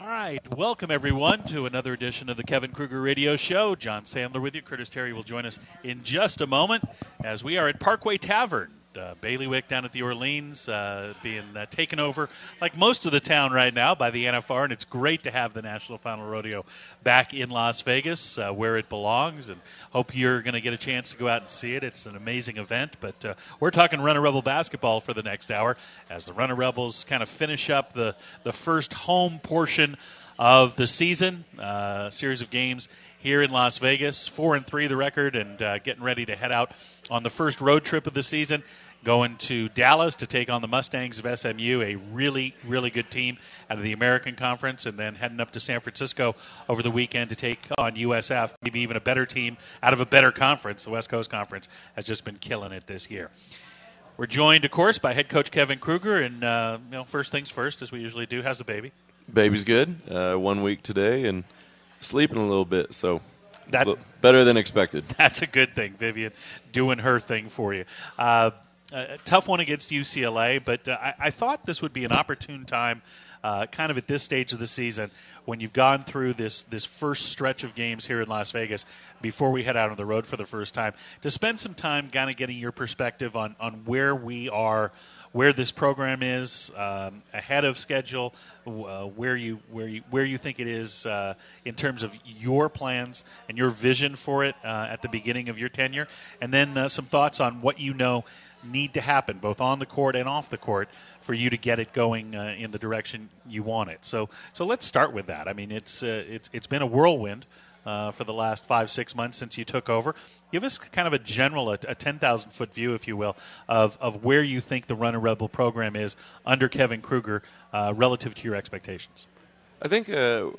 All right, welcome everyone to another edition of the Kevin Kruger Radio Show. John Sandler with you. Curtis Terry will join us in just a moment as we are at Parkway Tavern uh, Bailiwick down at the Orleans uh, being uh, taken over, like most of the town right now, by the NFR. And it's great to have the National Final Rodeo back in Las Vegas, uh, where it belongs. And hope you're going to get a chance to go out and see it. It's an amazing event. But uh, we're talking Runnin' Rebel basketball for the next hour as the Runnin' Rebels kind of finish up the, the first home portion of the season, uh, series of games here in Las Vegas. Four and three, the record, and uh, getting ready to head out on the first road trip of the season going to Dallas to take on the Mustangs of SMU, a really, really good team out of the American Conference, and then heading up to San Francisco over the weekend to take on USF, maybe even a better team out of a better conference. The West Coast Conference has just been killing it this year. We're joined, of course, by head coach Kevin Kruger, and uh, you know, first things first, as we usually do. How's the baby? Baby's good. Uh, one week today, and sleeping a little bit, so that, better than expected. That's a good thing, Vivian, doing her thing for you. Uh, a tough one against UCLA, but uh, I, I, thought this would be an opportune time, uh, kind of at this stage of the season, when you've gone through this this first stretch of games here in Las Vegas before we head out on the road for the first time, to spend some time kind of getting your perspective on on where we are. Where this program is um, ahead of schedule, uh, where you where you where you think it is uh, in terms of your plans and your vision for it uh, at the beginning of your tenure, and then uh, some thoughts on what you know need to happen, both on the court and off the court, for you to get it going uh, in the direction you want it. So, so let's start with that. I mean, it's uh, it's it's been a whirlwind uh, for the last five six months since you took over. Give us kind of a general, a, a ten thousand foot view, if you will, of of where you think the Runnin' Rebel program is under Kevin Kruger uh, relative to your expectations. I think uh,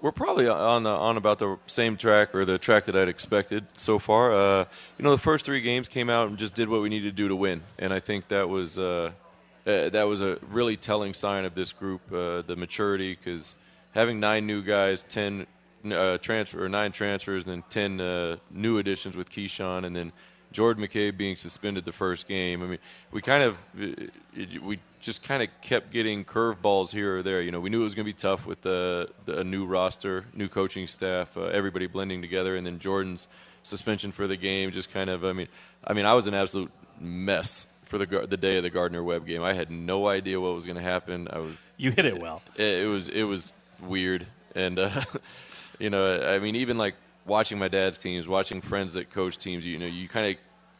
we're probably on the, on about the same track or the track that I'd expected so far. Uh, you know, the first three games came out and just did what we needed to do to win, and I think that was uh, uh that was a really telling sign of this group, uh, the maturity, because having nine new guys, ten uh, transfer or nine transfers, and then ten uh, new additions with Keshon, and then Jordan McCabe being suspended the first game. I mean, we kind of we just kind of kept getting curveballs here or there. You know, we knew it was going to be tough with the, the a new roster, new coaching staff, uh, everybody blending together, and then Jordan's suspension for the game. Just kind of, I mean, I mean, I was an absolute mess for the the day of the Gardner Webb game. I had no idea what was going to happen. I was you hit it well. It, it was it was weird, and uh, you know, I mean, even like watching my dad's teams, watching friends that coach teams, you know, you kind of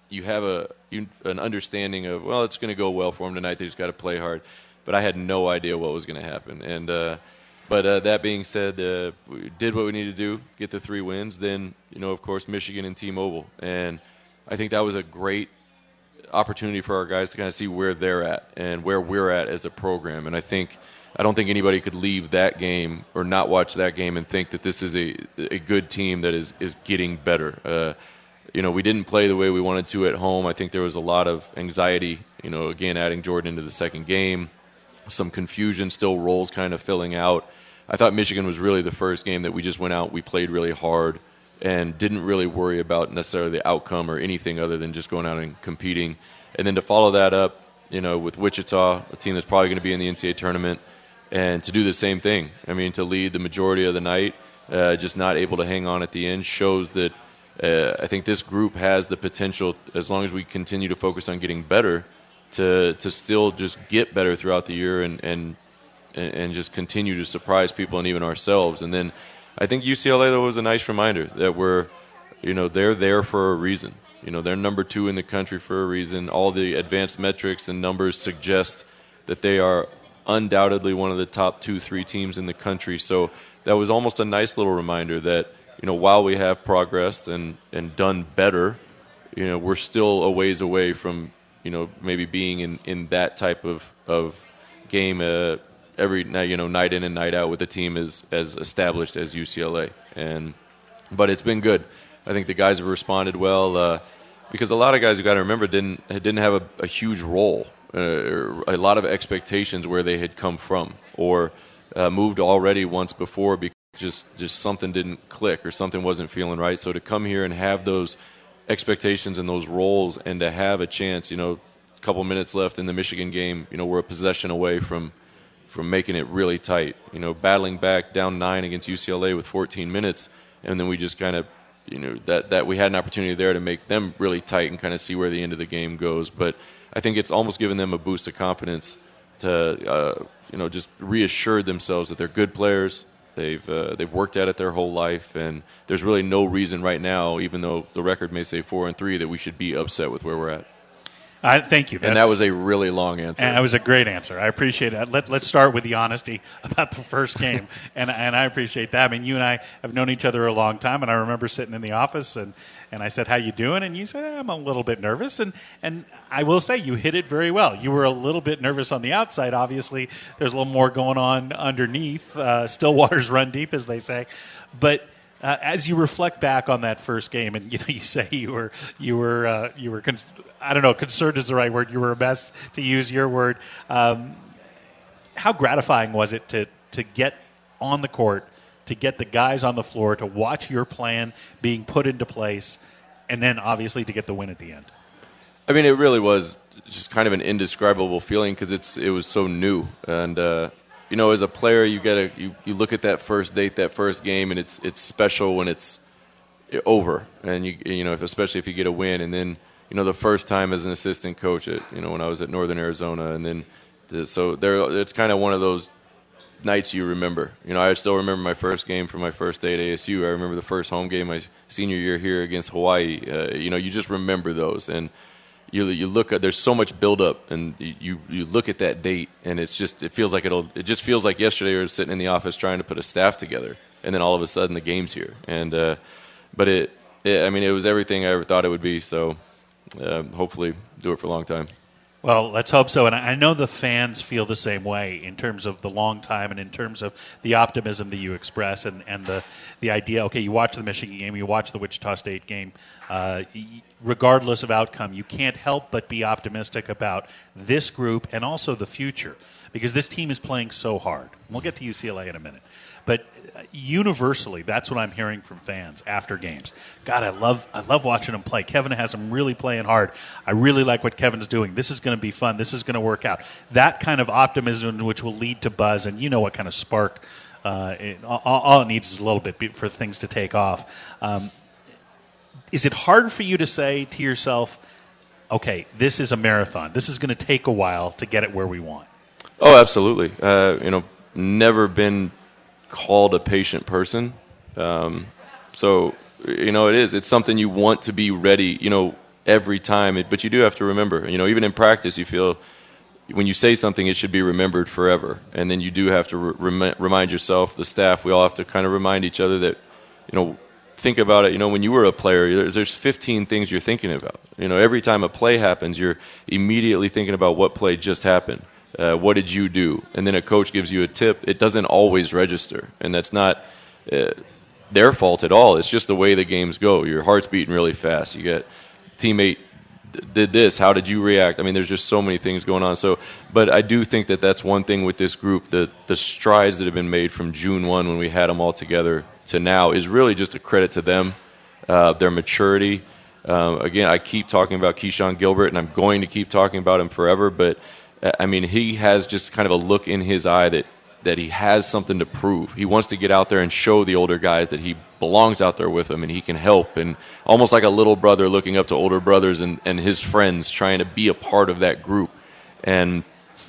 you have a you, an understanding of well, it's going to go well for them tonight. They just got to play hard. But I had no idea what was going to happen. And uh, but uh, that being said, uh, we did what we needed to do, get the three wins. Then you know, of course, Michigan and T-Mobile, and I think that was a great opportunity for our guys to kind of see where they're at and where we're at as a program. And I think I don't think anybody could leave that game or not watch that game and think that this is a a good team that is is getting better. Uh, you know, we didn't play the way we wanted to at home. I think there was a lot of anxiety, you know, again, adding Jordan into the second game, some confusion, still roles kind of filling out. I thought Michigan was really the first game that we just went out, we played really hard, and didn't really worry about necessarily the outcome or anything other than just going out and competing. And then to follow that up, you know, with Wichita, a team that's probably going to be in the NCAA tournament, and to do the same thing. I mean, to lead the majority of the night, uh, just not able to hang on at the end shows that – uh, I think this group has the potential, as long as we continue to focus on getting better, to to still just get better throughout the year and and and just continue to surprise people and even ourselves. And then I think UCLA though was a nice reminder that we're, you know, they're there for a reason. You know, they're number two in the country for a reason. All the advanced metrics and numbers suggest that they are undoubtedly one of the top two, three teams in the country. So that was almost a nice little reminder that you know, while we have progressed and, and done better, you know, we're still a ways away from, you know, maybe being in, in that type of, of game uh, every night, you know, night in and night out with a team as, as established as UCLA. And, but it's been good. I think the guys have responded well uh, because a lot of guys you got to remember didn't didn't have a, a huge role, uh, a lot of expectations where they had come from or uh, moved already once before because just just something didn't click or something wasn't feeling right. So to come here and have those expectations and those roles and to have a chance, you know, a couple minutes left in the Michigan game, you know, we're a possession away from from making it really tight. You know, battling back down nine against UCLA with 14 minutes, and then we just kind of, you know, that that we had an opportunity there to make them really tight and kind of see where the end of the game goes. But I think it's almost given them a boost of confidence to, uh, you know, just reassure themselves that they're good players. They've uh, they've worked at it their whole life, and there's really no reason right now, even though the record may say four and three, that we should be upset with where we're at. I thank you. and that was a really long answer. And that was a great answer. I appreciate it. Let, let's start with the honesty about the first game, and and I appreciate that. I mean, you and I have known each other a long time, and I remember sitting in the office and. And I said, "How you doing?" And you said, "I'm a little bit nervous." And and I will say, you hit it very well. You were a little bit nervous on the outside. Obviously, there's a little more going on underneath. Uh, still waters run deep, as they say. But uh, as you reflect back on that first game, and you know, you say you were you were uh, you were con- I don't know, concerned is the right word. You were best to use your word. Um, how gratifying was it to to get on the court, to get the guys on the floor, to watch your plan being put into place, and then obviously to get the win at the end? I mean, it really was just kind of an indescribable feeling because it's it was so new, and uh, you know, as a player, you get a you, you look at that first date, that first game, and it's it's special when it's over, and you you know, especially if you get a win, and then you know, the first time as an assistant coach at you know when I was at Northern Arizona, and then the, so there it's kind of one of those nights you remember. You know, I still remember my first game from my first day at ASU. I remember the first home game my senior year here against Hawaii. Uh, you know, you just remember those and you you look at there's so much buildup and you you look at that date and it's just it feels like it'll it just feels like yesterday we were sitting in the office trying to put a staff together and then all of a sudden the game's here and uh, but it, it, I mean it was everything I ever thought it would be so uh, hopefully do it for a long time. Well, let's hope so. And I know the fans feel the same way in terms of the long time and in terms of the optimism that you express and, and the, the idea okay, you watch the Michigan game, you watch the Wichita State game. Uh, regardless of outcome, you can't help but be optimistic about this group and also the future because this team is playing so hard. We'll get to UCLA in a minute. But universally, that's what I'm hearing from fans after games. God, I love I love watching them play. Kevin has them really playing hard. I really like what Kevin's doing. This is going to be fun. This is going to work out. That kind of optimism, which will lead to buzz, and you know what kind of spark. Uh, it, all, all, it needs is a little bit for things to take off. Um, is it hard for you to say to yourself, okay, this is a marathon. This is going to take a while to get it where we want? Oh, absolutely. Uh, you know, never been called a patient person. Um, so, you know, it is. It's something you want to be ready, you know, every time. But you do have to remember, you know, even in practice, you feel when you say something, it should be remembered forever. And then you do have to re- remind yourself, the staff, we all have to kind of remind each other that, you know, think about it. You know, when you were a player, there's 15 things you're thinking about. You know, every time a play happens, you're immediately thinking about what play just happened. Uh, what did you do? And then a coach gives you a tip. It doesn't always register, and that's not uh, their fault at all. It's just the way the games go. Your heart's beating really fast. You get teammate did this. How did you react? I mean, there's just so many things going on. So, but I do think that that's one thing with this group. The the strides that have been made from June one when we had them all together to now is really just a credit to them, uh, their maturity. Uh, again, I keep talking about Keshon Gilbert, and I'm going to keep talking about him forever. But I mean, he has just kind of a look in his eye that that he has something to prove. He wants to get out there and show the older guys that he belongs out there with them and he can help. And almost like a little brother looking up to older brothers and, and his friends, trying to be a part of that group. And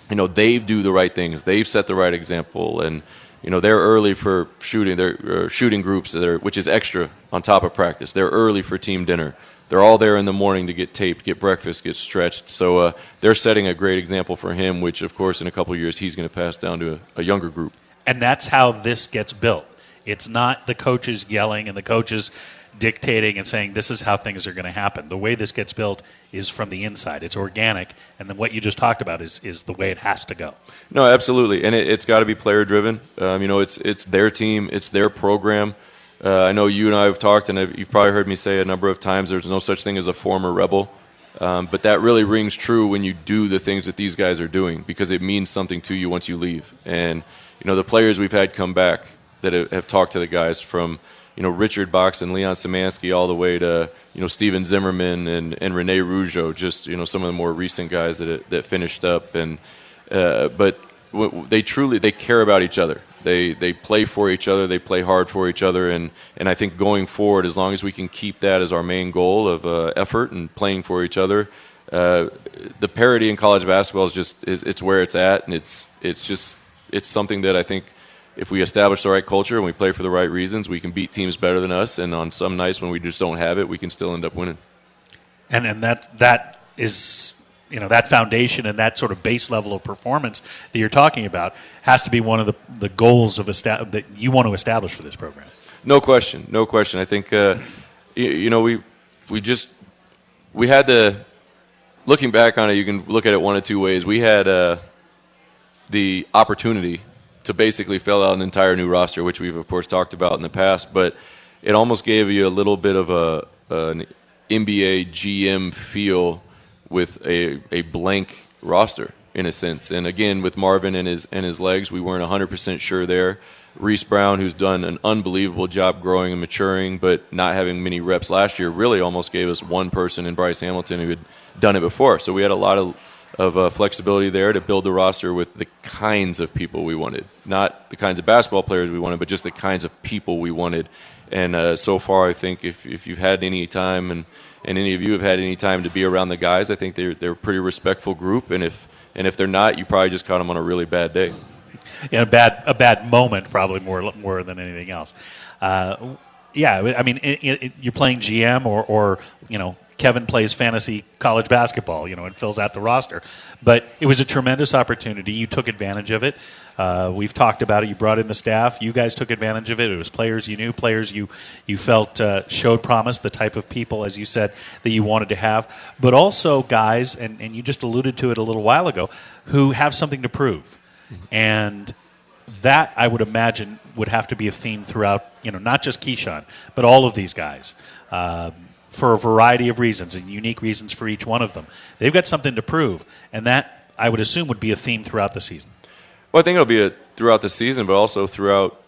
you know, they do the right things. They've set the right example, and you know they're early for shooting. Their uh, shooting groups, that are, which is extra on top of practice. They're early for team dinner they're all there in the morning to get taped, get breakfast, get stretched. So uh, they're setting a great example for him, which, of course, in a couple years, he's going to pass down to a, a, younger group. And that's how this gets built. It's not the coaches yelling and the coaches dictating and saying this is how things are going to happen. The way this gets built is from the inside. It's organic, and then what you just talked about is is the way it has to go. No, absolutely, and it, has got to be player driven. Um, you know, it's it's their team, it's their program. Uh, I know you and I have talked, and you've probably heard me say a number of times there's no such thing as a former rebel. Um, but that really rings true when you do the things that these guys are doing because it means something to you once you leave. And, you know, the players we've had come back that have, have talked to the guys from, you know, Richard Box and Leon Samansky all the way to, you know, Steven Zimmerman and, and Rene Rougeau, just, you know, some of the more recent guys that, that finished up. And, uh, but they truly they care about each other. They they play for each other. They play hard for each other. And and I think going forward, as long as we can keep that as our main goal of uh, effort and playing for each other, uh, the parity in college basketball is just it's where it's at, and it's it's just it's something that I think if we establish the right culture and we play for the right reasons, we can beat teams better than us. And on some nights when we just don't have it, we can still end up winning. And and that that is you know that foundation and that sort of base level of performance that you're talking about has to be one of the, the goals of esta- that you want to establish for this program. No question, no question. I think uh, you, you, know we we just we had the looking back on it. You can look at it one of two ways. We had uh, the opportunity to basically fill out an entire new roster, which we've of course talked about in the past, but it almost gave you a little bit of a an NBA GM feel with a, a blank roster in a sense. And again, with Marvin and his and his legs, we weren't 100% sure there. Reese Brown, who's done an unbelievable job growing and maturing, but not having many reps last year, really almost gave us one person in Bryce Hamilton who had done it before. So we had a lot of of uh, flexibility there to build the roster with the kinds of people we wanted, not the kinds of basketball players we wanted, but just the kinds of people we wanted. And uh, so far, I think if if you've had any time and and any of you have had any time to be around the guys, I think they're they're a pretty respectful group. And if and if they're not, you probably just caught them on a really bad day. Yeah, a bad a bad moment, probably more more than anything else. Uh, yeah, I mean, it, it, you're playing GM or or you know Kevin plays fantasy college basketball, you know, and fills out the roster. But it was a tremendous opportunity. You took advantage of it. Uh, we've talked about it. You brought in the staff. You guys took advantage of it. It was players you knew, players you you felt uh, showed promise, the type of people, as you said, that you wanted to have, but also guys, and, and you just alluded to it a little while ago, who have something to prove, and that I would imagine would have to be a theme throughout. You know, not just Keshon, but all of these guys. Um, for a variety of reasons and unique reasons for each one of them. They've got something to prove, and that I would assume would be a theme throughout the season. Well, I think it'll be a, throughout the season, but also throughout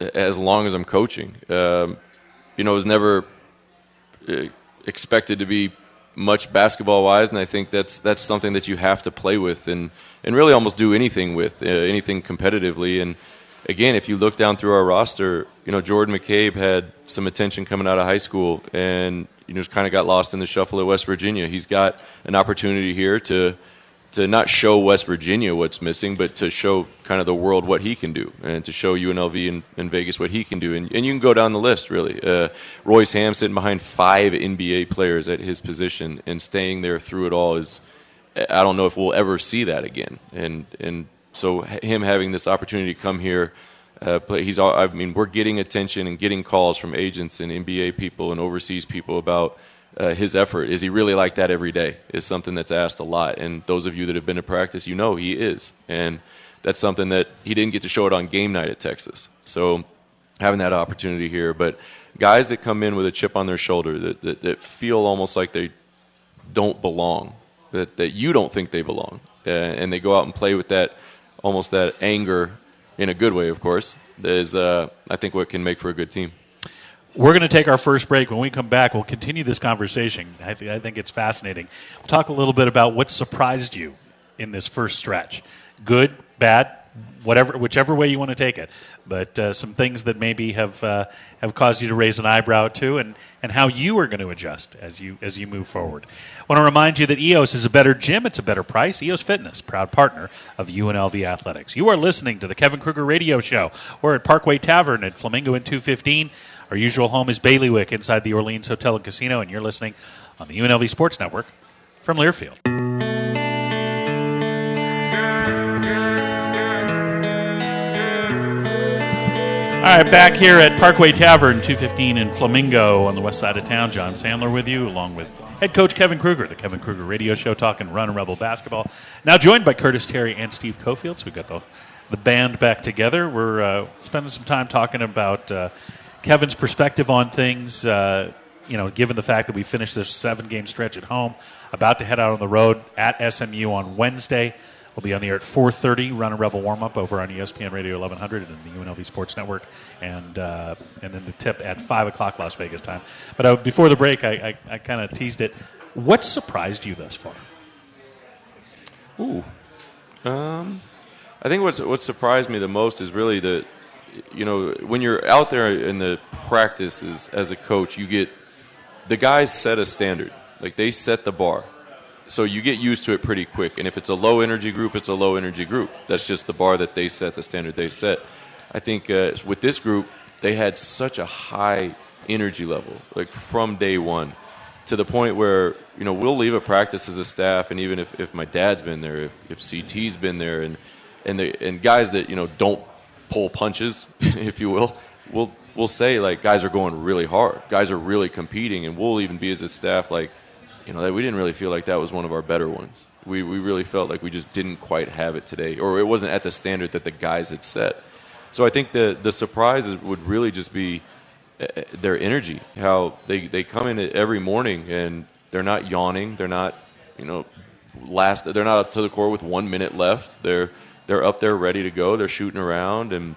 as long as I'm coaching. Um, you know, it was never uh, expected to be much basketball wise, and I think that's that's something that you have to play with and and really almost do anything with uh, anything competitively and again, if you look down through our roster, you know, Jordan McCabe had some attention coming out of high school and, you know, kind of got lost in the shuffle at West Virginia. He's got an opportunity here to to not show West Virginia what's missing, but to show kind of the world what he can do, and to show UNLV and, and Vegas what he can do. And, and, you can go down the list, really. Uh, Royce Hamm sitting behind five NBA players at his position and staying there through it all is, I don't know if we'll ever see that again. And and so him having this opportunity to come here, uh, play, he's I mean, we're getting attention and getting calls from agents and NBA people and overseas people about uh, his effort. Is he really like that every day? Is something that's asked a lot. And those of you that have been to practice, you know he is. And that's something that he didn't get to show it on game night at Texas. So having that opportunity here, but guys that come in with a chip on their shoulder that, that, that feel almost like they don't belong, that, that you don't think they belong, uh, and they go out and play with that almost that anger in a good way, of course, is uh, I think what can make for a good team. We're going to take our first break. When we come back, we'll continue this conversation. I, th- I think it's fascinating. We'll talk a little bit about what surprised you in this first stretch. Good, bad, whatever, whichever way you want to take it. But uh, some things that maybe have uh, have caused you to raise an eyebrow too, and, and how you are going to adjust as you as you move forward. I want to remind you that EOS is a better gym; it's a better price. EOS Fitness, proud partner of UNLV Athletics. You are listening to the Kevin Kruger Radio Show. We're at Parkway Tavern at Flamingo in 215. Our usual home is Bailiwick inside the Orleans Hotel and Casino, and you're listening on the UNLV Sports Network from Learfield. All right, back here at Parkway Tavern, 215 in Flamingo on the west side of town. John Sandler with you, along with head coach Kevin Kruger, the Kevin Kruger Radio Show, talking Run Rebel basketball. Now joined by Curtis Terry and Steve Cofield. So we've got the, the band back together. We're uh, spending some time talking about uh, Kevin's perspective on things. Uh, you know, given the fact that we finished this seven game stretch at home, about to head out on the road at SMU on Wednesday. We'll be on the air at 4:30. Runnin' Rebel warm up over on ESPN Radio 1100 and the UNLV Sports Network, and uh, and then the tip at five o'clock Las Vegas time. But uh, before the break, I, I, I kind of teased it. What surprised you thus far? Ooh, um, I think what's what surprised me the most is really the, you know, when you're out there in the practices as a coach, you get the guys set a standard, like they set the bar, so you get used to it pretty quick. And if it's a low energy group, it's a low energy group. That's just the bar that they set, the standard they set. I think uh, with this group, they had such a high energy level, like from day one, to the point where you know we'll leave a practice as a staff, and even if, if my dad's been there, if, if CT's been there, and and the and guys that you know don't pull punches, if you will, we'll we'll say like guys are going really hard, guys are really competing, and we'll even be as a staff like, you know, that we didn't really feel like that was one of our better ones. We we really felt like we just didn't quite have it today, or it wasn't at the standard that the guys had set. So I think the the surprise would really just be uh, their energy, how they, they come in every morning and they're not yawning, they're not, you know, last, they're not up to the core with one minute left. They're they're up there ready to go. They're shooting around, and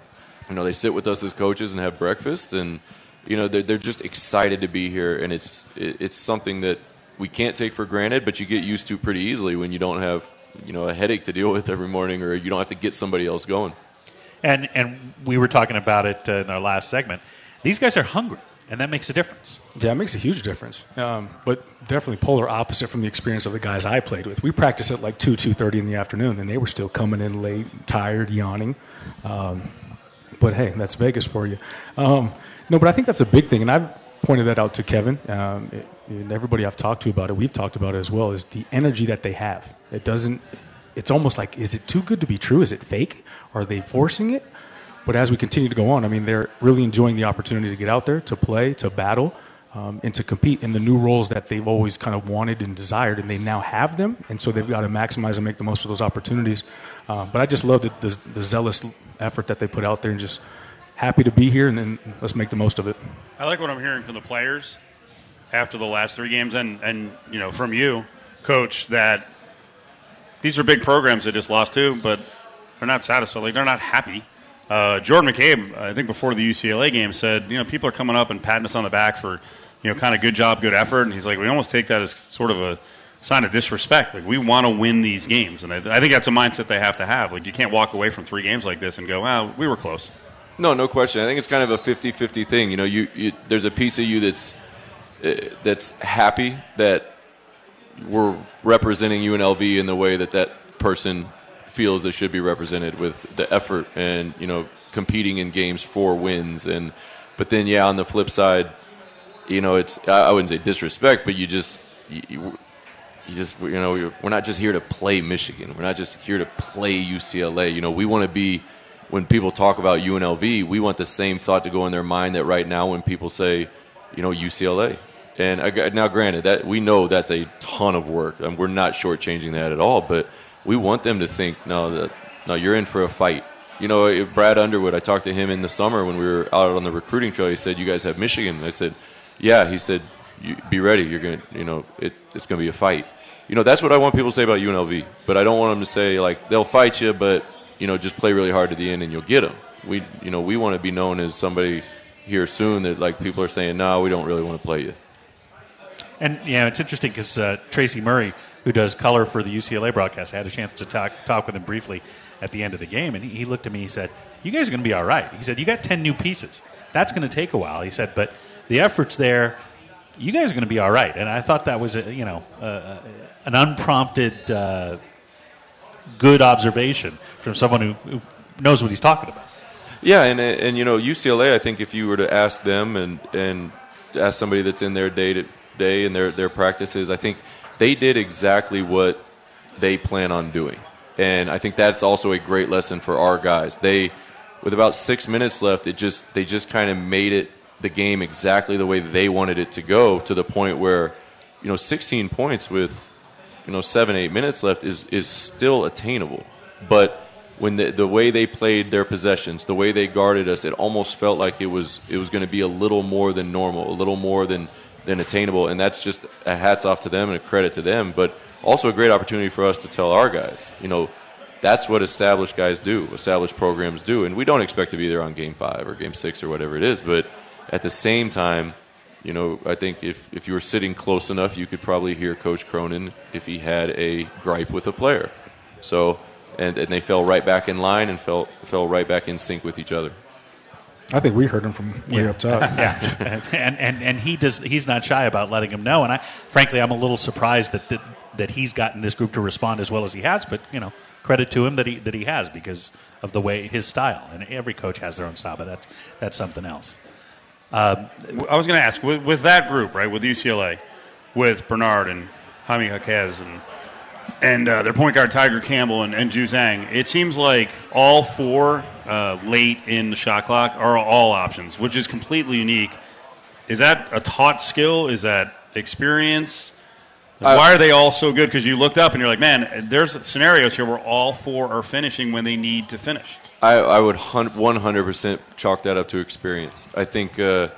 you know they sit with us as coaches and have breakfast, and you know they're, they're just excited to be here, and it's it's something that we can't take for granted, but you get used to pretty easily when you don't have you know a headache to deal with every morning, or you don't have to get somebody else going. And and we were talking about it uh, in our last segment. These guys are hungry and that makes a difference. Yeah, it makes a huge difference. Um, but definitely polar opposite from the experience of the guys I played with. We practiced at like two, two thirty in the afternoon, and they were still coming in late, tired, yawning. Um, but hey, that's Vegas for you. Um, no, but I think that's a big thing, and I've pointed that out to Kevin um, it, and everybody I've talked to about it. We've talked about it as well. Is the energy that they have? It doesn't. It's almost like, is it too good to be true? Is it fake? Are they forcing it? But as we continue to go on, I mean, they're really enjoying the opportunity to get out there, to play, to battle, um, and to compete in the new roles that they've always kind of wanted and desired, and they now have them, and so they've got to maximize and make the most of those opportunities. Uh, but I just love the, the, the, zealous effort that they put out there, and just happy to be here, and then let's make the most of it. I like what I'm hearing from the players after the last three games, and and you know from you, coach, that these are big programs they just lost to, but they're not satisfied. Like they're not happy. Uh, Jordan McCabe, I think before the UCLA game, said, you know, people are coming up and patting us on the back for, you know, kind of good job, good effort. And he's like, we almost take that as sort of a sign of disrespect. Like, we want to win these games. And I, I, think that's a mindset they have to have. Like, you can't walk away from three games like this and go, well, we were close. No, no question. I think it's kind of a 50 50 thing. You know, you, you, there's a piece of you that's, Uh, that's happy that we're representing UNLV in the way that that person feels that should be represented with the effort and you know competing in games for wins. And but then yeah on the flip side you know it's I wouldn't say disrespect but you just you, you just you know we're not just here to play Michigan. We're not just here to play UCLA you know we want to be when people talk about UNLV we want the same thought to go in their mind that right now when people say you know UCLA and I, now granted that we know that's a ton of work and we're not shortchanging that at all but we want them to think, no, that no, you're in for a fight. You know, eh, Brad Underwood. I talked to him in the summer when we were out on the recruiting trail. He said, "You guys have Michigan." I said, "Yeah." He said, "Be ready. You're going. to You know, it, it's to be a fight." You know, that's what I want people to say about UNLV. But I don't want them to say like they'll fight you, but you know, just play really hard to the end and you'll get them. We, you know, we want to be known as somebody here soon that like people are saying, "No, we don't really want to play you." And yeah, it's interesting because uh, Tracy Murray who does color for the UCLA broadcast. I had a chance to talk talk with him briefly at the end of the game, and he, he looked at me. He said, "You guys are going to be all right." He said, "You got ten new pieces. That's going to take a while." He said, "But the effort's there. You guys are going to be all right." And I thought that was a, you know uh, an unprompted uh, good observation from someone who, who knows what he's talking about. Yeah, and and you know UCLA. I think if you were to ask them and and ask somebody that's in their day to day and their their practices, I think they did exactly what they plan on doing. And I think that's also a great lesson for our guys. They, with about six minutes left, it just they just kind of made it the game exactly the way they wanted it to go to the point where, you know, 16 points with, you know, seven eight minutes left is is still attainable. But when the the way they played their possessions, the way they guarded us, it almost felt like it was it was going to be a little more than normal, a little more than than attainable. And that's just a hats off to them and a credit to them, but also a great opportunity for us to tell our guys, you know, that's what established guys do, established programs do. And we don't expect to be there on game five or game six or whatever it is, but at the same time, you know, I think if, if you were sitting close enough, you could probably hear Coach Cronin if he had a gripe with a player. So and, and they fell right back in line and fell fell right back in sync with each other. I think we heard him from way up top. yeah, and, and and he does. He's not shy about letting him know. And I, frankly, I'm a little surprised that that, that he's gotten this group to respond as well as he has. But you know, credit to him that he that he has because of the way his style. And every coach has their own style, but that's that's something else. Um, I was going to ask with, with that group, right, with UCLA, with Bernard and Jaime Jaquez and and uh, their point guard Tiger Campbell and, and Juzang, it seems like all four uh, late in the shot clock are all options, which is completely unique. Is that a taught skill? Is that experience? Why are they all so good? Because you looked up and you're like, man, there's scenarios here where all four are finishing when they need to finish. I, I would hun- 100% chalk that up to experience. I think, uh,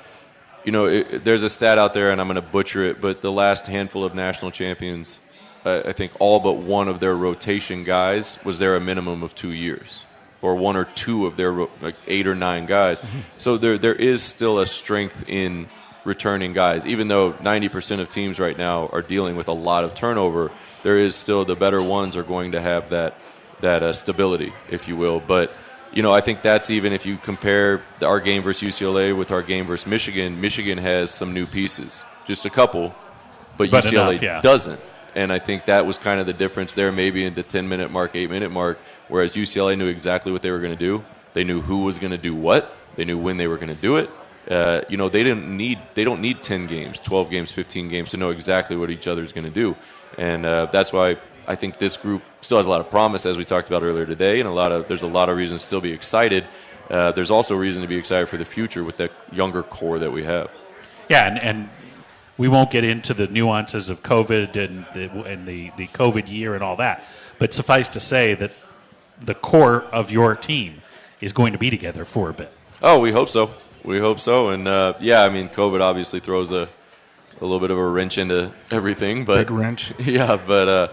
you know, it, there's a stat out there, and I'm going to butcher it, but the last handful of national champions, uh, I think all but one of their rotation guys was there a minimum of two years, or one or two of their ro- like eight or nine guys. So there there is still a strength in returning guys, even though 90% of teams right now are dealing with a lot of turnover. There is still the better ones are going to have that that uh, stability, if you will, but you know, I think that's even if you compare our game versus UCLA with our game versus Michigan. Michigan has some new pieces, just a couple, but, But UCLA enough, yeah. doesn't. And I think that was kind of the difference there, maybe in the 10 minute mark, 8 minute mark, whereas UCLA knew exactly what they were going to do. They knew who was going to do what, they knew when they were going to do it. Uh, you know, they didn't need they don't need 10 games, 12 games, 15 games to know exactly what each other's going to do. And uh, that's why I think this group still has a lot of promise, as we talked about earlier today, and a lot of there's a lot of reasons to still be excited. Uh, there's also reason to be excited for the future with that younger core that we have. Yeah, and, and we won't get into the nuances of COVID and the, and the, the COVID year and all that. But suffice to say that the core of your team is going to be together for a bit. Oh, we hope so. We hope so. And uh, yeah, I mean, COVID obviously throws a a little bit of a wrench into everything, but Big wrench. Yeah, but uh,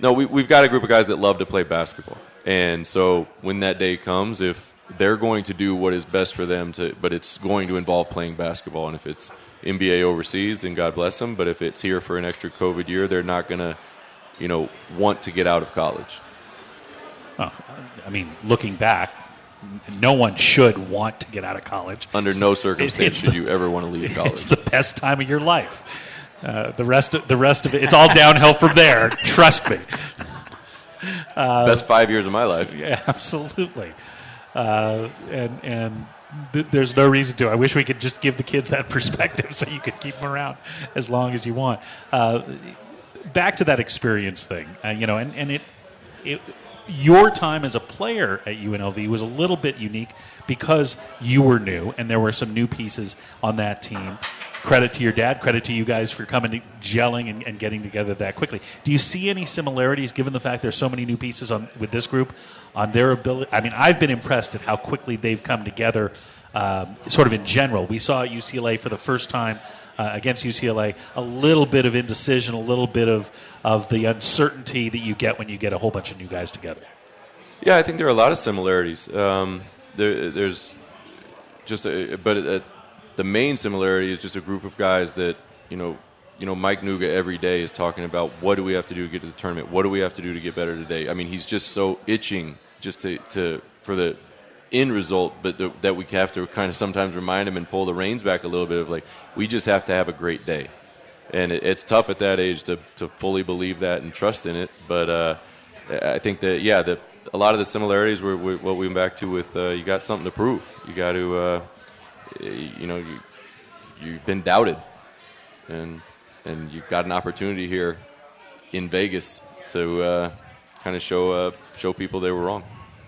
no, we, we've got a group of guys that love to play basketball, and so when that day comes, if they're going to do what is best for them to, but it's going to involve playing basketball, and if it's NBA overseas, then God bless them. But if it's here for an extra COVID year, they're not going to, you know, want to get out of college. Well, I mean, looking back, no one should want to get out of college. Under no It's circumstance the- should you ever want to leave college. It's the best time of your life. Uh, the rest, of, the rest of it, it's all downhill from there. Trust me. Best five years of my life. Yeah, absolutely. Uh, and and th- there's no reason to. I wish we could just give the kids that perspective so you could keep them around as long as you want. Uh, back to that experience thing, uh, you know, and, and it, it your time as a player at UNLV was a little bit unique because you were new and there were some new pieces on that team. Credit to your dad, credit to you guys for coming, to, gelling, and, and getting together that quickly. Do you see any similarities, given the fact there's so many new pieces on with this group, on their ability? I mean, I've been impressed at how quickly they've come together, um, sort of in general. We saw UCLA for the first time uh, against UCLA a little bit of indecision, a little bit of of the uncertainty that you get when you get a whole bunch of new guys together. Yeah, I think there are a lot of similarities. Um, there, there's just, a, but uh the main similarity is just a group of guys that you know, you know, Mike Nuga every day is talking about what do we have to do to get to the tournament? What do we have to do to get better today? I mean, he's just so itching just to, to for the end result, but the, that we have to kind of sometimes remind him and pull the reins back a little bit of like we just have to have a great day, and it, it's tough at that age to to fully believe that and trust in it. But uh, I think that yeah, that a lot of the similarities were, were what we went back to with uh, you got something to prove. You got to uh, you know you you've been doubted, and and you've got an opportunity here in Vegas to uh, kind of show uh, show people they were wrong.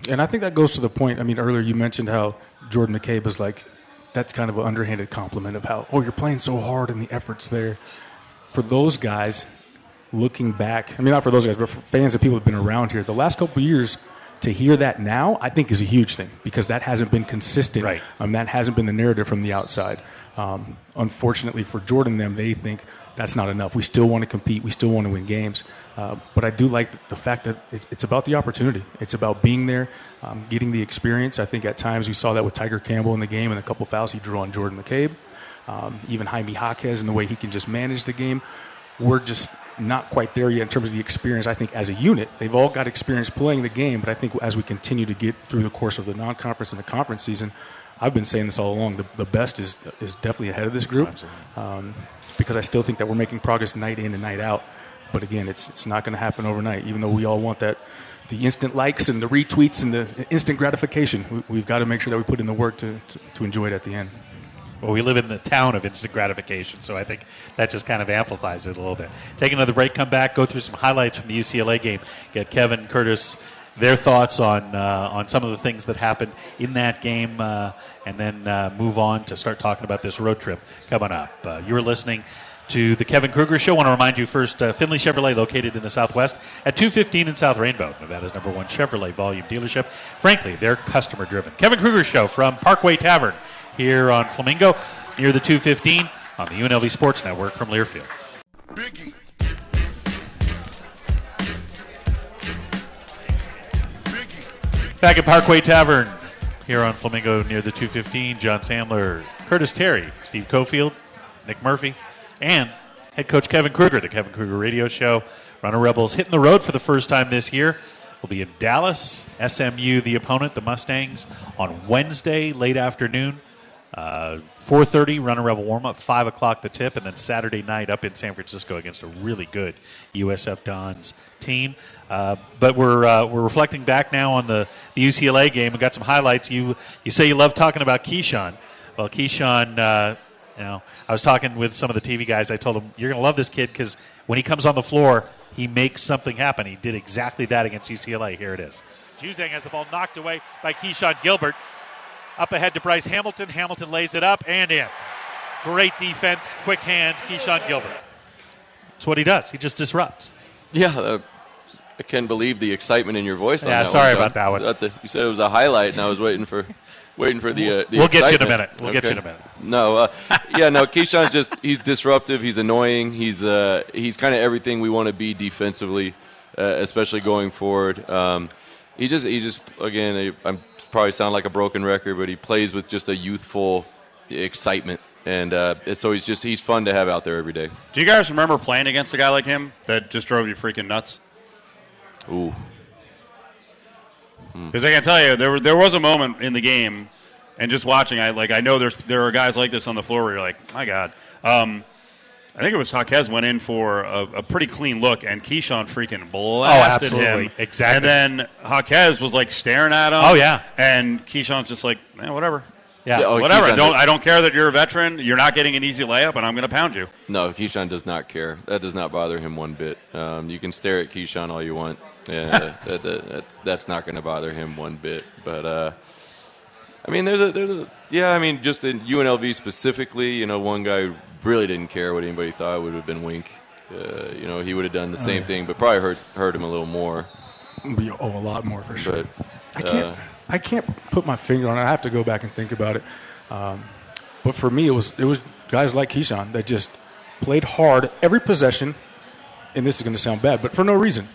And I think that goes to the point. I mean, earlier you mentioned how Jordan McCabe is like, that's kind of an underhanded compliment of how, oh, you're playing so hard and the effort's there. For those guys, looking back, I mean, not for those guys, but for fans and people who've been around here, the last couple of years, to hear that now, I think is a huge thing because that hasn't been consistent. Right. Um, that hasn't been the narrative from the outside. Um, unfortunately for Jordan, them, they think that's not enough. We still want to compete. We still want to win games. Uh, but I do like the fact that it's, it's about the opportunity. It's about being there, um, getting the experience. I think at times we saw that with Tiger Campbell in the game and a couple fouls he drew on Jordan McCabe. Um, even Jaime Jaquez and the way he can just manage the game. We're just not quite there yet in terms of the experience. I think as a unit, they've all got experience playing the game, but I think as we continue to get through the course of the non-conference and the conference season, I've been saying this all along. The, the best is is definitely ahead of this group um, because I still think that we're making progress night in and night out. But again, it's it's not going to happen overnight. Even though we all want that, the instant likes and the retweets and the instant gratification, we, have got to make sure that we put in the work to, to, to enjoy it at the end. Well, we live in the town of instant gratification, so I think that just kind of amplifies it a little bit. Take another break, come back, go through some highlights from the UCLA game. Get Kevin Curtis their thoughts on uh, on some of the things that happened in that game, uh, and then uh, move on to start talking about this road trip coming up. Uh, you're listening to the Kevin Kruger Show. I want to remind you first, uh, Findlay Chevrolet, located in the Southwest at 215 in South Rainbow, Nevada's number one Chevrolet volume dealership. Frankly, they're customer driven. Kevin Kruger Show from Parkway Tavern here on Flamingo near the 215 on the UNLV Sports Network from Learfield. Biggie. Back at Parkway Tavern here on Flamingo near the 215. John Sandler, Curtis Terry, Steve Cofield, Nick Murphy, and head coach Kevin Kruger, the Kevin Kruger Radio Show. Runnin' Rebels hitting the road for the first time this year. We'll be in Dallas. SMU, the opponent, the Mustangs, on Wednesday late afternoon. Uh, 4.30 runnin' rebel warm up 5 o'clock the tip and then saturday night up in san francisco against a really good usf dons team. Uh, but we're uh, we're reflecting back now on the, the ucla game. We got some highlights. You you say you love talking about keshon. Well keshon uh, you know i was talking with some of the tv guys. I told them you're going to love this kid because when he comes on the floor he makes something happen. He did exactly that against ucla here it is. Juzang has the ball knocked away by Keshon Gilbert. Up ahead to Bryce Hamilton. Hamilton lays it up and in. Great defense, quick hands, Keshon Gilbert. That's what he does. He just disrupts. Yeah, uh, I can't believe the excitement in your voice. Yeah, sorry one, about that one. The, you said it was a highlight, and I was waiting for waiting for the. Uh, the we'll excitement. get you in a minute. We'll okay. get you in a minute. No, uh, yeah, no. Keshon's just he's disruptive. He's annoying. He's uh, he's kind of everything we want to be defensively, uh, especially going forward. Um, he just he just again I'm probably sound like a broken record, but he plays with just a youthful excitement, and uh, so he's just he's fun to have out there every day. Do you guys remember playing against a guy like him that just drove you freaking nuts? Ooh. Because hmm. I can tell you, there there was a moment in the game, and just watching, I like I know there's there are guys like this on the floor where you're like, my God. Um, I think it was Jaquez went in for a, a, pretty clean look, and Keshon freaking blasted oh, him. Exactly. And then Jaquez was like staring at him. Oh yeah. And Keshon's just like, man, whatever. Yeah, yeah oh, whatever. I don't I don't care that you're a veteran. You're not getting an easy layup, and I'm going to pound you. No, Keshon does not care. That does not bother him one bit. Um, you can stare at Keshon all you want. Yeah, that, that, that's, that's not going to bother him one bit. But uh, I mean, there's a there's a yeah. I mean, just in UNLV specifically, you know, one guy really didn't care what anybody thought would have been Wink. Uh, you know, he would have done the same oh, yeah. thing, but probably hurt hurt him a little more. Oh, a lot more for sure. But, I can't uh, I can't put my finger on it. I have to go back and think about it. Um, but for me, it was it was guys like Keshon that just played hard every possession. And this is going to sound bad, but for no reason.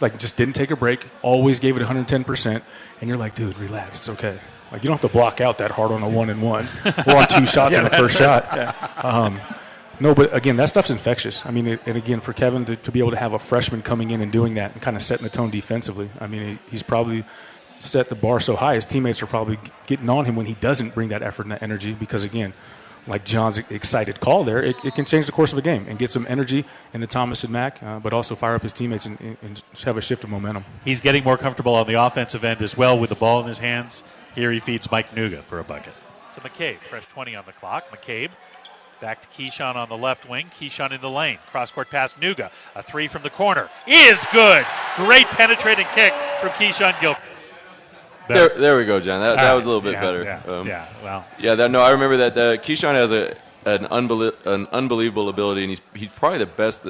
Like just didn't take a break. Always gave it 110 percent. And you're like, dude, relax. It's okay. Like you don't have to block out that hard on a one and one or on two shots yeah, in the first shot. Yeah. Um, no, but again, that stuff's infectious. I mean, it, and again, for Kevin to, to, be able to have a freshman coming in and doing that and kind of setting the tone defensively, I mean, he, he's probably set the bar so high. His teammates are probably getting on him when he doesn't bring that effort and that energy because, again, like John's excited call there, it, it, can change the course of a game and get some energy in the Thomas and Mack, uh, but also fire up his teammates and, and, have a shift of momentum. He's getting more comfortable on the offensive end as well with the ball in his hands. Here he feeds Mike Nuga for a bucket. To McCabe, fresh 20 on the clock. McCabe back to Keshon on the left wing. Keshon in the lane. Cross court pass Nuga. A three from the corner is good. Great penetrating kick from Keshon Gilbert. There, there we go, John. That, that was a little bit yeah, better. Yeah, um, yeah, well. Yeah, that, no, I remember that. Uh, Keshon has a an, unbelie- an unbelievable ability, and he's, he's probably the best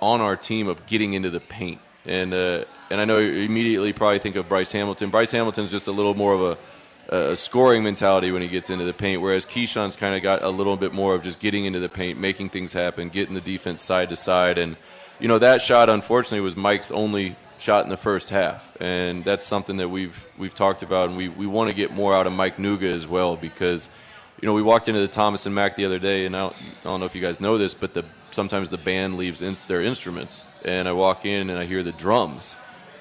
on our team of getting into the paint. And uh, and I know you immediately probably think of Bryce Hamilton. Bryce Hamilton's just a little more of a a scoring mentality when he gets into the paint, whereas Keshon's kind of got a little bit more of just getting into the paint, making things happen, getting the defense side to side. And, you know, that shot, unfortunately, was Mike's only shot in the first half. And that's something that we've, we've talked about, and we, we want to get more out of Mike Nuga as well because you know, we walked into the Thomas and Mack the other day, and I don't, I don't know if you guys know this, but the sometimes the band leaves in their instruments, and I walk in and I hear the drums,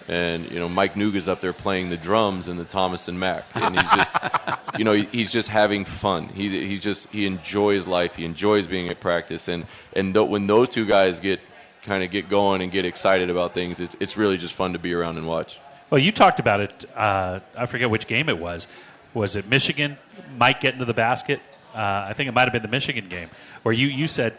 and you know Mike Nuga's up there playing the drums in the Thomas and Mack, and he's just, you know, he's just having fun. He he just he enjoys life. He enjoys being at practice, and and th- when those two guys get kind of get going and get excited about things, it's it's really just fun to be around and watch. Well, you talked about it. Uh, I forget which game it was. Was it Michigan? Mike getting to the basket. Uh, I think it might have been the Michigan game where you, you said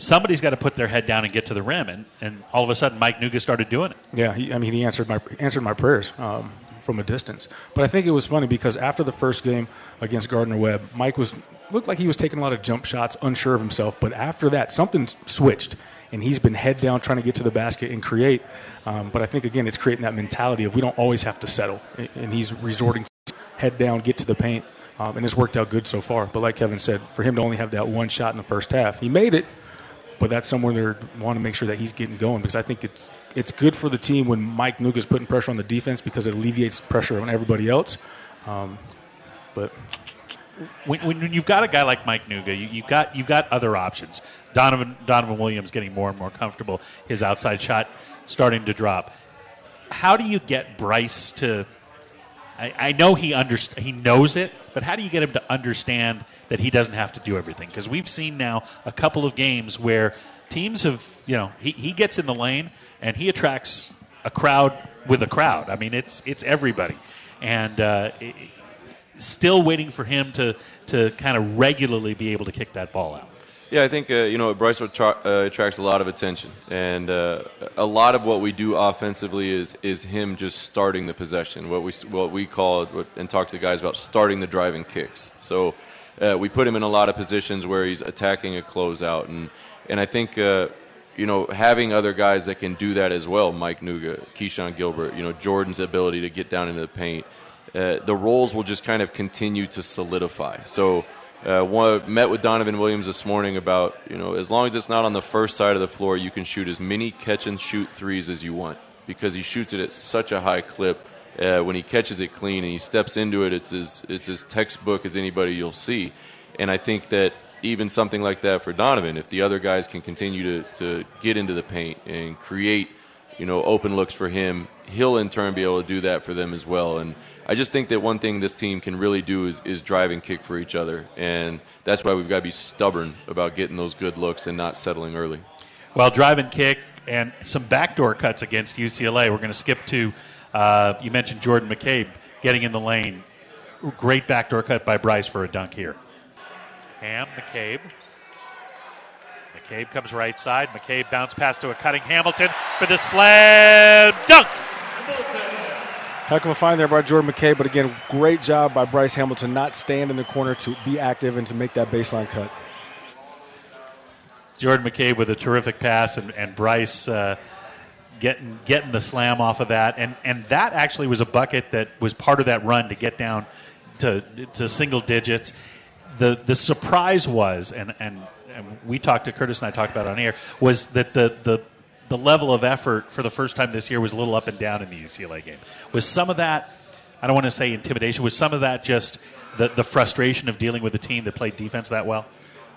somebody's got to put their head down and get to the rim, and, and all of a sudden Mike Nuga started doing it. Yeah, he, I mean, he answered my answered my prayers um, from a distance. But I think it was funny because after the first game against Gardner Webb, Mike was looked like he was taking a lot of jump shots, unsure of himself. But after that, something switched, and he's been head down trying to get to the basket and create. Um, but I think again, it's creating that mentality of we don't always have to settle, and he's resorting to head down, get to the paint. Um, and it's worked out good so far. But like Kevin said, for him to only have that one shot in the first half, he made it, but that's somewhere they want to make sure that he's getting going because I think it's it's good for the team when Mike Nuga is putting pressure on the defense because it alleviates pressure on everybody else. Um, but when, when, you've got a guy like Mike Nuga, you, you've got you've got other options. Donovan Donovan Williams getting more and more comfortable, his outside shot starting to drop. How do you get Bryce to? I, I know he underst- he knows it, but how do you get him to understand that he doesn't have to do everything? Because we've seen now a couple of games where teams have, you know, he, he gets in the lane and he attracts a crowd with a crowd. I mean, it's it's everybody, and uh, it, still waiting for him to to kind of regularly be able to kick that ball out. Yeah, I think uh, you know Bryce uh, attracts a lot of attention, and uh, a lot of what we do offensively is is him just starting the possession. What we what we call and talk to the guys about starting the driving kicks. So uh, we put him in a lot of positions where he's attacking a closeout, and and I think uh, you know having other guys that can do that as well. Mike Nuga, Keshon Gilbert, you know Jordan's ability to get down into the paint. Uh, the roles will just kind of continue to solidify. So uh, one, met with Donovan Williams this morning about, you know, as long as it's not on the first side of the floor, you can shoot as many catch and shoot threes as you want because he shoots it at such a high clip. Uh, when he catches it clean and he steps into it, it's as, it's as textbook as anybody you'll see. And I think that even something like that for Donovan, if the other guys can continue to, to get into the paint and create, you know, open looks for him, he'll in turn be able to do that for them as well. And I just think that one thing this team can really do is, is drive and kick for each other, and that's why we've got to be stubborn about getting those good looks and not settling early. Well, drive and kick and some backdoor cuts against UCLA. We're going to skip to uh, you mentioned Jordan McCabe getting in the lane. Great backdoor cut by Bryce for a dunk here. Ham, McCabe. McCabe comes right side. McCabe bounce pass to a cutting Hamilton for the slam dunk. Heck of a find there by Jordan McCabe, but again, great job by Bryce Hamilton not stand in the corner to be active and to make that baseline cut. Jordan McCabe with a terrific pass, and, and Bryce uh, getting getting the slam off of that, and and that actually was a bucket that was part of that run to get down to to single digits. The the surprise was, and and, and we talked to Curtis and I talked about on air, was that the the the level of effort for the first time this year was a little up and down in the UCLA game. Was some of that, I don't want to say intimidation, was some of that just the, the frustration of dealing with a team that played defense that well?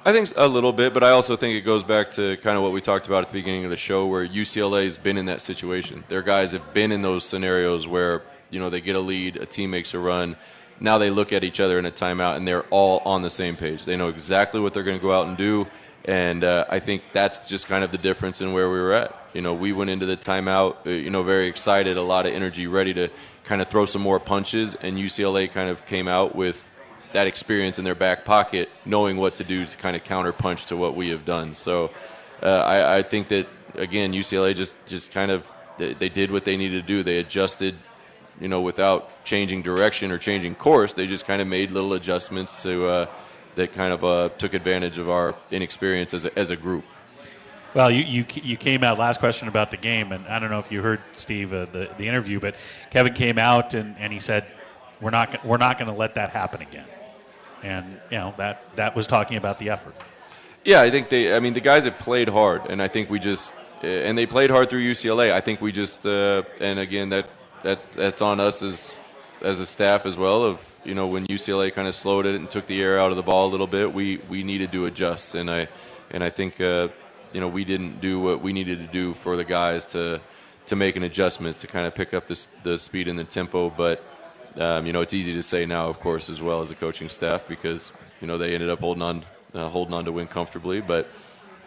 I think a little bit, but I also think it goes back to kind of what we talked about at the beginning of the show, where UCLA has been in that situation. Their guys have been in those scenarios where you know they get a lead, a team makes a run. Now they look at each other in a timeout, and they're all on the same page. They know exactly what they're going to go out and do, and uh, I think that's just kind of the difference in where we were at. You know, we went into the timeout, uh, you know, very excited, a lot of energy, ready to kind of throw some more punches, and UCLA kind of came out with that experience in their back pocket, knowing what to do to kind of counterpunch to what we have done. So uh, I, I, think that again, UCLA just just kind of they, they, did what they needed to do. They adjusted, you know, without changing direction or changing course. They just kind of made little adjustments to uh, that kind of uh, took advantage of our inexperience as a, as a group. Well, you, you, you came out last question about the game, and I don't know if you heard Steve uh, the the interview, but Kevin came out and, and he said, "We're not we're not going to let that happen again," and you know that that was talking about the effort. Yeah, I think they. I mean, the guys have played hard, and I think we just uh, and they played hard through UCLA. I think we just uh, and again that that that's on us as as a staff as well of you know, when UCLA kind of slowed it and took the air out of the ball a little bit, we we needed to adjust, and I and I think uh, you know we didn't do what we needed to do for the guys to to make an adjustment to kind of pick up this the speed and the tempo, but. Um, you know, it's easy to say now, of course, as well as the coaching staff, because you know they ended up holding on, uh, holding on to win comfortably. But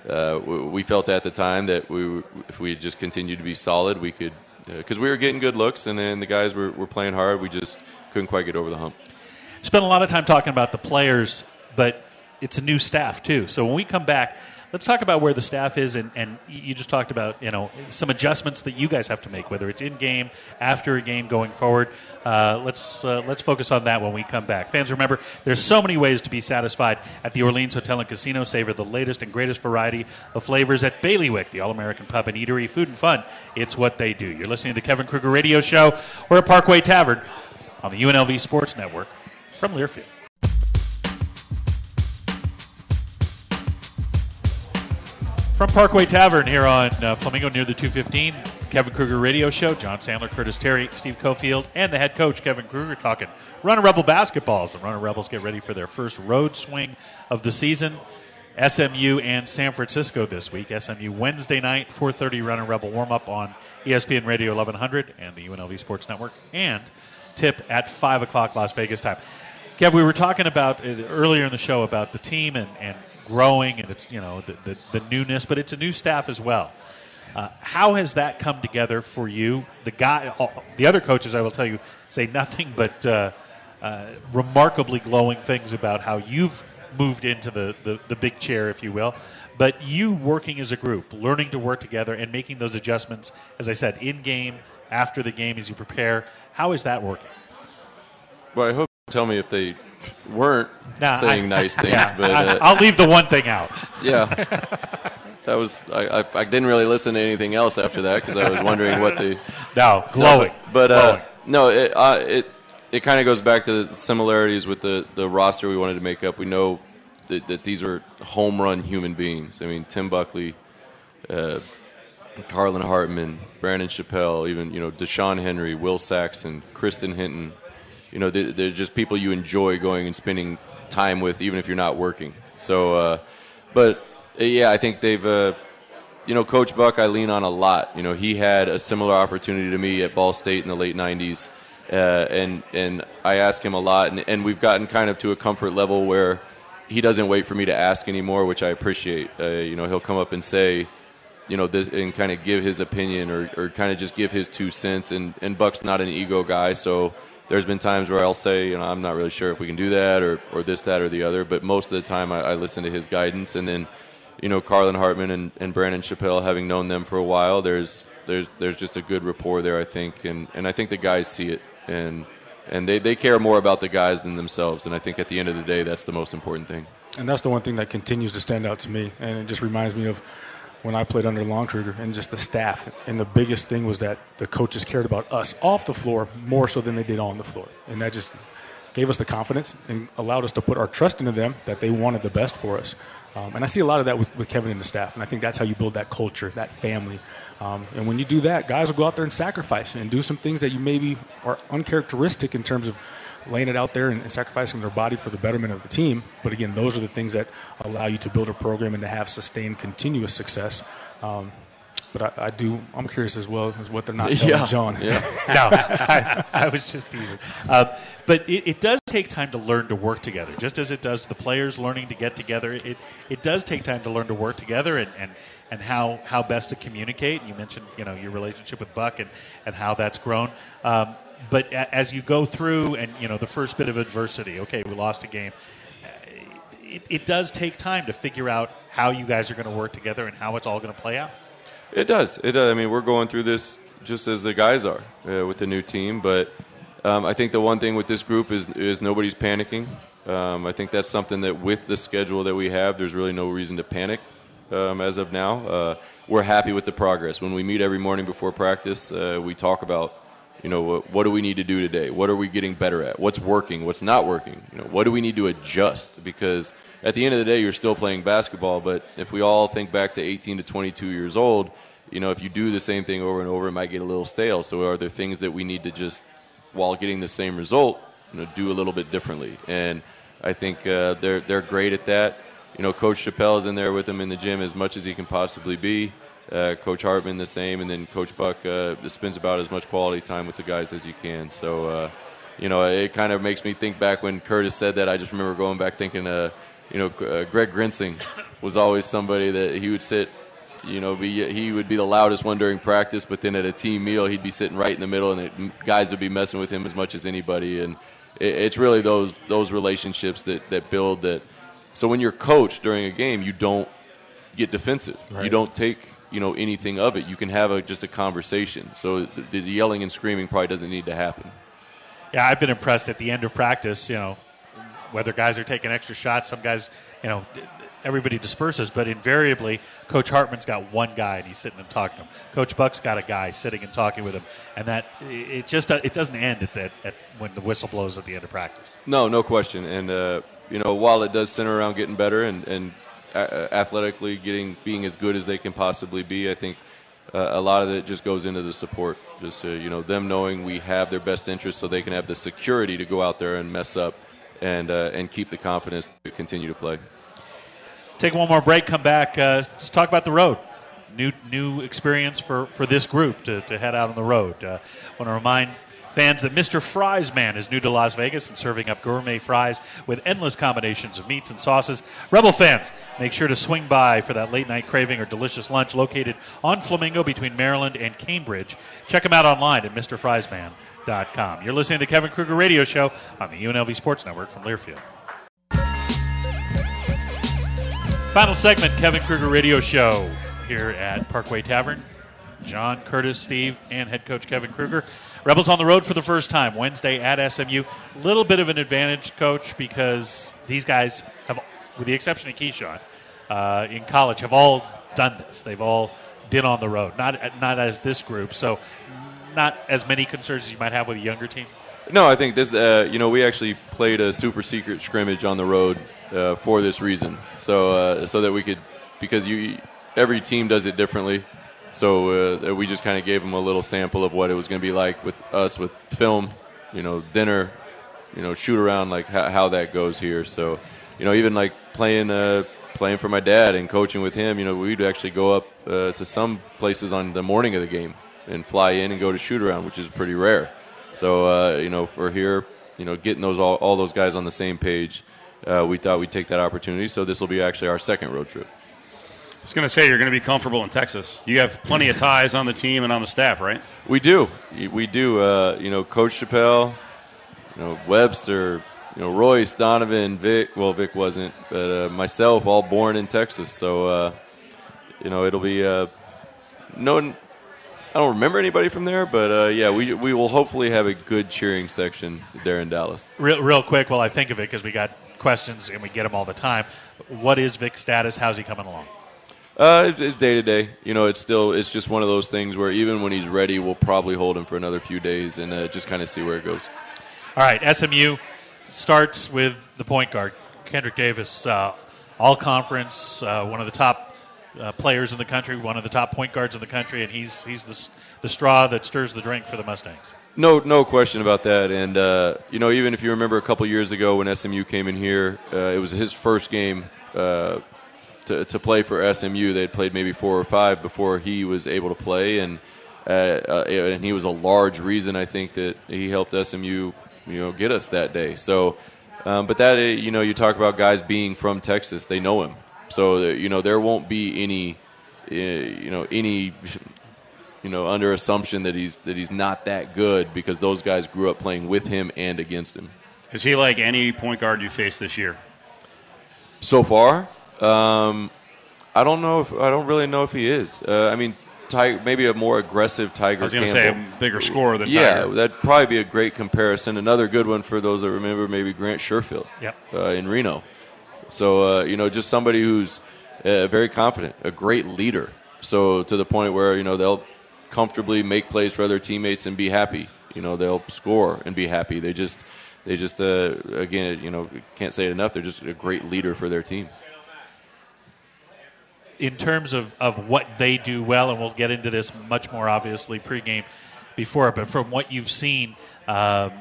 uh, we felt at the time that we, if we just continued to be solid, we could, because uh, we were getting good looks, and then the guys were, were playing hard. We just couldn't quite get over the hump. Spent a lot of time talking about the players, but it's a new staff too. So when we come back, let's talk about where the staff is, and, and you just talked about you know some adjustments that you guys have to make, whether it's in game, after a game, going forward. Uh, let's uh, let's focus on that when we come back. Fans, remember there's so many ways to be satisfied at the Orleans Hotel and Casino. Savor the latest and greatest variety of flavors at Bailiwick, the all-American pub and eatery. Food and fun, it's what they do. You're listening to the Kevin Kruger Radio Show. We're at Parkway Tavern on the UNLV Sports Network from Learfield. From Parkway Tavern here on uh, Flamingo near the 215, Kevin Kruger Radio Show. John Sandler, Curtis Terry, Steve Cofield, and the head coach, Kevin Kruger, talking Runnin' Rebel basketballs. The Runnin' Rebels get ready for their first road swing of the season. SMU and San Francisco this week. SMU Wednesday night, 4:30 Runnin' Rebel warm up on ESPN Radio 1100 and the UNLV Sports Network, and tip at five o'clock Las Vegas time. Kev, we were talking about uh, earlier in the show about the team and, and growing and it's you know the, the, the newness, but it's a new staff as well. Uh, how has that come together for you? The guy, the other coaches, I will tell you, say nothing but uh, uh, remarkably glowing things about how you've moved into the, the, the big chair, if you will. But you working as a group, learning to work together, and making those adjustments, as I said, in game, after the game, as you prepare. How is that working? Well, I hope tell me if they weren't nah, saying I, nice things. Yeah, but uh, I'll leave the one thing out. Yeah, that was I, I, I, didn't really listen to anything else after that because I was wondering what the no glowing. No, but uh, no, it uh, it it kind of goes back to the similarities with the the roster we wanted to make up. We know that, that these are home run human beings. I mean, Tim Buckley. Uh, Carlin Hartman, Brandon Chappell, even you know Deshaun Henry, Will Saxon, Kristen Hinton, you know, they're, they're, just people you enjoy going and spending time with, even if you're not working. So, uh, but uh, yeah, I think they've, uh, you know, Coach Buck, I lean on a lot. You know, he had a similar opportunity to me at Ball State in the late '90s, uh, and and I ask him a lot, and, and we've gotten kind of to a comfort level where he doesn't wait for me to ask anymore, which I appreciate. Uh, you know, he'll come up and say, you know, this and kind of give his opinion or, or kind of just give his two cents. And, and Buck's not an ego guy, so there's been times where I'll say, you know, I'm not really sure if we can do that or, or this, that, or the other. But most of the time, I, I listen to his guidance. And then, you know, Carlin Hartman and, and Brandon Chappell, having known them for a while, there's there's there's just a good rapport there, I think. And, and I think the guys see it. And and they, they care more about the guys than themselves. And I think at the end of the day, that's the most important thing. And that's the one thing that continues to stand out to me. And it just reminds me of when I played under Lon Kruger and just the staff. And the biggest thing was that the coaches cared about us off the floor more so than they did on the floor. And that just gave us the confidence and allowed us to put our trust into them that they wanted the best for us. Um, and I see a lot of that with, with, Kevin and the staff. And I think that's how you build that culture, that family. Um, and when you do that, guys will go out there and sacrifice and do some things that you maybe are uncharacteristic in terms of laying it out there and, and, sacrificing their body for the betterment of the team. But again, those are the things that allow you to build a program and to have sustained, continuous success. Um, but I, I, do. I'm curious as well as what they're not telling yeah. John. Yeah. no, I, I, was just teasing. Uh, but it, it, does take time to learn to work together, just as it does the players learning to get together. It it does take time to learn to work together and. and and how, how best to communicate. And you mentioned you know your relationship with Buck and, and how that's grown. Um, but as you go through and you know the first bit of adversity, okay, we lost a game. It, it does take time to figure out how you guys are going to work together and how it's all going to play out. It does. It does. I mean, we're going through this just as the guys are uh, with the new team, but um, I think the one thing with this group is is nobody's panicking. Um, I think that's something that with the schedule that we have, there's really no reason to panic um, as of now. Uh, we're happy with the progress. When we meet every morning before practice, uh, we talk about you know, what, what, do we need to do today? What are we getting better at? What's working? What's not working? You know, what do we need to adjust? Because at the end of the day, you're still playing basketball. But if we all think back to 18 to 22 years old, you know, if you do the same thing over and over, it might get a little stale. So are there things that we need to just, while getting the same result, you know, do a little bit differently. And I think uh, they're they're great at that. You know, Coach Chappell is in there with them in the gym as much as he can possibly be. Uh, Coach Hartman the same, and then Coach Buck uh, spends about as much quality time with the guys as you can. So, uh, you know, it kind of makes me think back when Curtis said that. I just remember going back thinking, uh, you know, uh, Greg Grensing was always somebody that he would sit. You know, be, he would be the loudest one during practice, but then at a team meal, he'd be sitting right in the middle, and it, guys would be messing with him as much as anybody. And it, it's really those those relationships that that build that. So when you're coached during a game, you don't get defensive. Right. You don't take you know anything of it. You can have a, just a conversation. So the, the yelling and screaming probably doesn't need to happen. Yeah, I've been impressed at the end of practice. You know, whether guys are taking extra shots, some guys, you know, everybody disperses, but invariably, Coach Hartman's got one guy and he's sitting and talking to him. Coach Buck's got a guy sitting and talking with him, and that it just it doesn't end at that at when the whistle blows at the end of practice. No, no question. And uh, you know, while it does center around getting better and and athletically getting being as good as they can possibly be, I think. Uh, a lot of it just goes into the support. Just uh, you know, them knowing we have their best interest, so they can have the security to go out there and mess up, and uh, and keep the confidence to continue to play. Take one more break. Come back. Uh, let's talk about the road. New new experience for, for this group to, to head out on the road. Uh, Want to remind fans that Mr. Fries Man is new to Las Vegas and serving up gourmet fries with endless combinations of meats and sauces. Rebel fans, make sure to swing by for that late night craving or delicious lunch located on Flamingo between Maryland and Cambridge. Check them out online at MrFriesman.com. You're listening to Kevin Kruger Radio Show on the UNLV Sports Network from Learfield. Final segment, Kevin Kruger Radio Show here at Parkway Tavern. John, Curtis, Steve, and head coach Kevin Kruger. Rebels on the road for the first time Wednesday at SMU. A little bit of an advantage, coach, because these guys have, with the exception of Keshon, uh, in college, have all done this. They've all been on the road, not not as this group. So, not as many concerns as you might have with a younger team. No, I think this. Uh, you know, we actually played a super secret scrimmage on the road uh, for this reason, so uh, so that we could because you every team does it differently. So uh, we just kind of gave them a little sample of what it was going to be like with us with film, you know, dinner, you know, shoot around like how, how that goes here. So, you know, even like playing uh, playing for my dad and coaching with him, you know, we'd actually go up uh, to some places on the morning of the game and fly in and go to shoot around, which is pretty rare. So, uh, you know, for here, you know, getting those all, all those guys on the same page, uh, we thought we'd take that opportunity. So this will be actually our second road trip. I was going to say you're going to be comfortable in Texas. You have plenty of ties on the team and on the staff, right? We do. We do. Uh, you know, Coach Chappell, you know, Webster, you know, Royce, Donovan, Vic. Well, Vic wasn't, but uh, myself, all born in Texas. So, uh, you know, it'll be uh, no. I don't remember anybody from there, but uh, yeah, we we will hopefully have a good cheering section there in Dallas. Real, real quick, while I think of it, because we got questions and we get them all the time. What is Vic's status? How's he coming along? Uh, it's day to day. You know, it's still it's just one of those things where even when he's ready, we'll probably hold him for another few days and uh, just kind of see where it goes. All right, SMU starts with the point guard Kendrick Davis, uh, all conference, uh, one of the top uh, players in the country, one of the top point guards in the country, and he's he's the the straw that stirs the drink for the Mustangs. No, no question about that. And uh, you know, even if you remember a couple years ago when SMU came in here, it was his first game to, to play for SMU. They had played maybe four or five before he was able to play, and uh, uh, and he was a large reason I think that he helped SMU, you know, get us that day. So, um, but that you know, you talk about guys being from Texas, they know him, so uh, you know there won't be any, uh, you know, any. You know, under assumption that he's that he's not that good because those guys grew up playing with him and against him. Is he like any point guard you face this year? So far, um, I don't know if I don't really know if he is. Uh, I mean, Tiger, maybe a more aggressive Tiger. I was going to say a bigger scorer than yeah, Tiger. that'd probably be a great comparison. Another good one for those that remember, maybe Grant Sherfield yep. uh, in Reno. So uh, you know, just somebody who's uh, very confident, a great leader. So to the point where you know they'll comfortably make plays for other teammates and be happy. You know, they'll score and be happy. They just they just uh, again, you know, can't say it enough. They're just a great leader for their team in terms of, of what they do well, and we'll get into this much more obviously pregame before, but from what you've seen, um,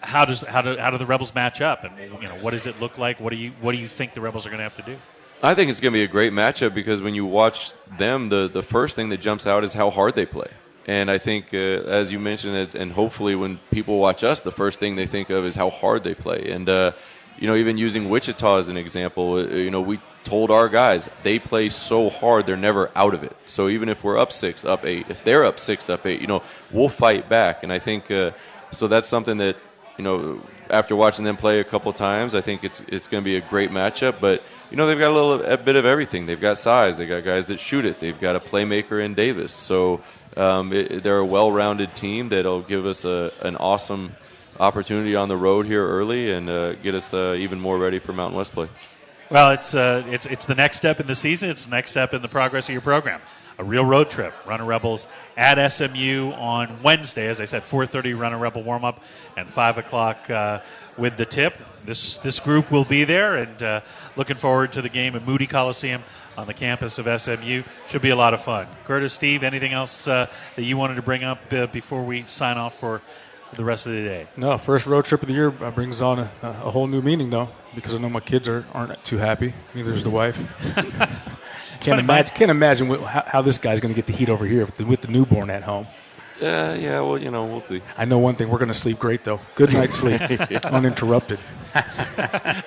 how does how do how do the Rebels match up, and you know what does it look like? What do you what do you think the Rebels are going to have to do? I think it's going to be a great matchup because when you watch them, the the first thing that jumps out is how hard they play. And I think, uh, as you mentioned, it, and hopefully when people watch us, the first thing they think of is how hard they play. And uh, you know, even using Wichita as an example, uh, you know, we told our guys they play so hard they're never out of it. So even if we're up six, up eight, if they're up six, up eight, you know, we'll fight back. And I think uh, so. That's something that you know, after watching them play a couple times, I think it's it's going to be a great matchup. But you know, they've got a little a bit of everything. They've got size. They got guys that shoot it. They've got a playmaker in Davis. So um, it, they're a well-rounded team that'll give us a, an awesome opportunity on the road here early and uh, get us uh, even more ready for Mountain West play. Well, it's uh, it's it's the next step in the season. It's the next step in the progress of your program. A real road trip. Runnin' Rebels at SMU on Wednesday, as I said, 4:30 Runnin' Rebel warm up, and five o'clock uh, with the tip. This this group will be there, and uh, looking forward to the game at Moody Coliseum on the campus of SMU. Should be a lot of fun. Curtis, Steve, anything else uh, that you wanted to bring up uh, before we sign off for the rest of the day? No, first road trip of the year uh, brings on a, a whole new meaning, though, because I know my kids are, aren't too happy. Neither is the wife. can't, imagine, can't imagine how, how, this guy's going to get the heat over here with the, with the newborn at home. Yeah, yeah. Well, you know, we'll see. I know one thing: we're going to sleep great, though. Good night's sleep, uninterrupted.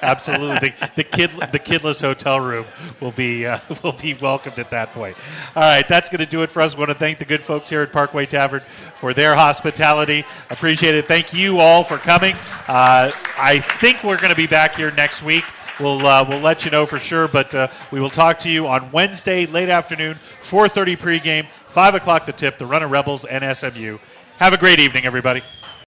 Absolutely, the, the, kid, the kidless hotel room will be uh, will be welcomed at that point. All right, that's going to do it for us. We want to thank the good folks here at Parkway Tavern for their hospitality. Appreciate it. Thank you all for coming. Uh, I think we're going to be back here next week. We'll uh, we'll let you know for sure, but uh, we will talk to you on Wednesday late afternoon, 4:30 pregame, 5 o'clock the tip. The Runnin' Rebels and SMU. Have a great evening, everybody.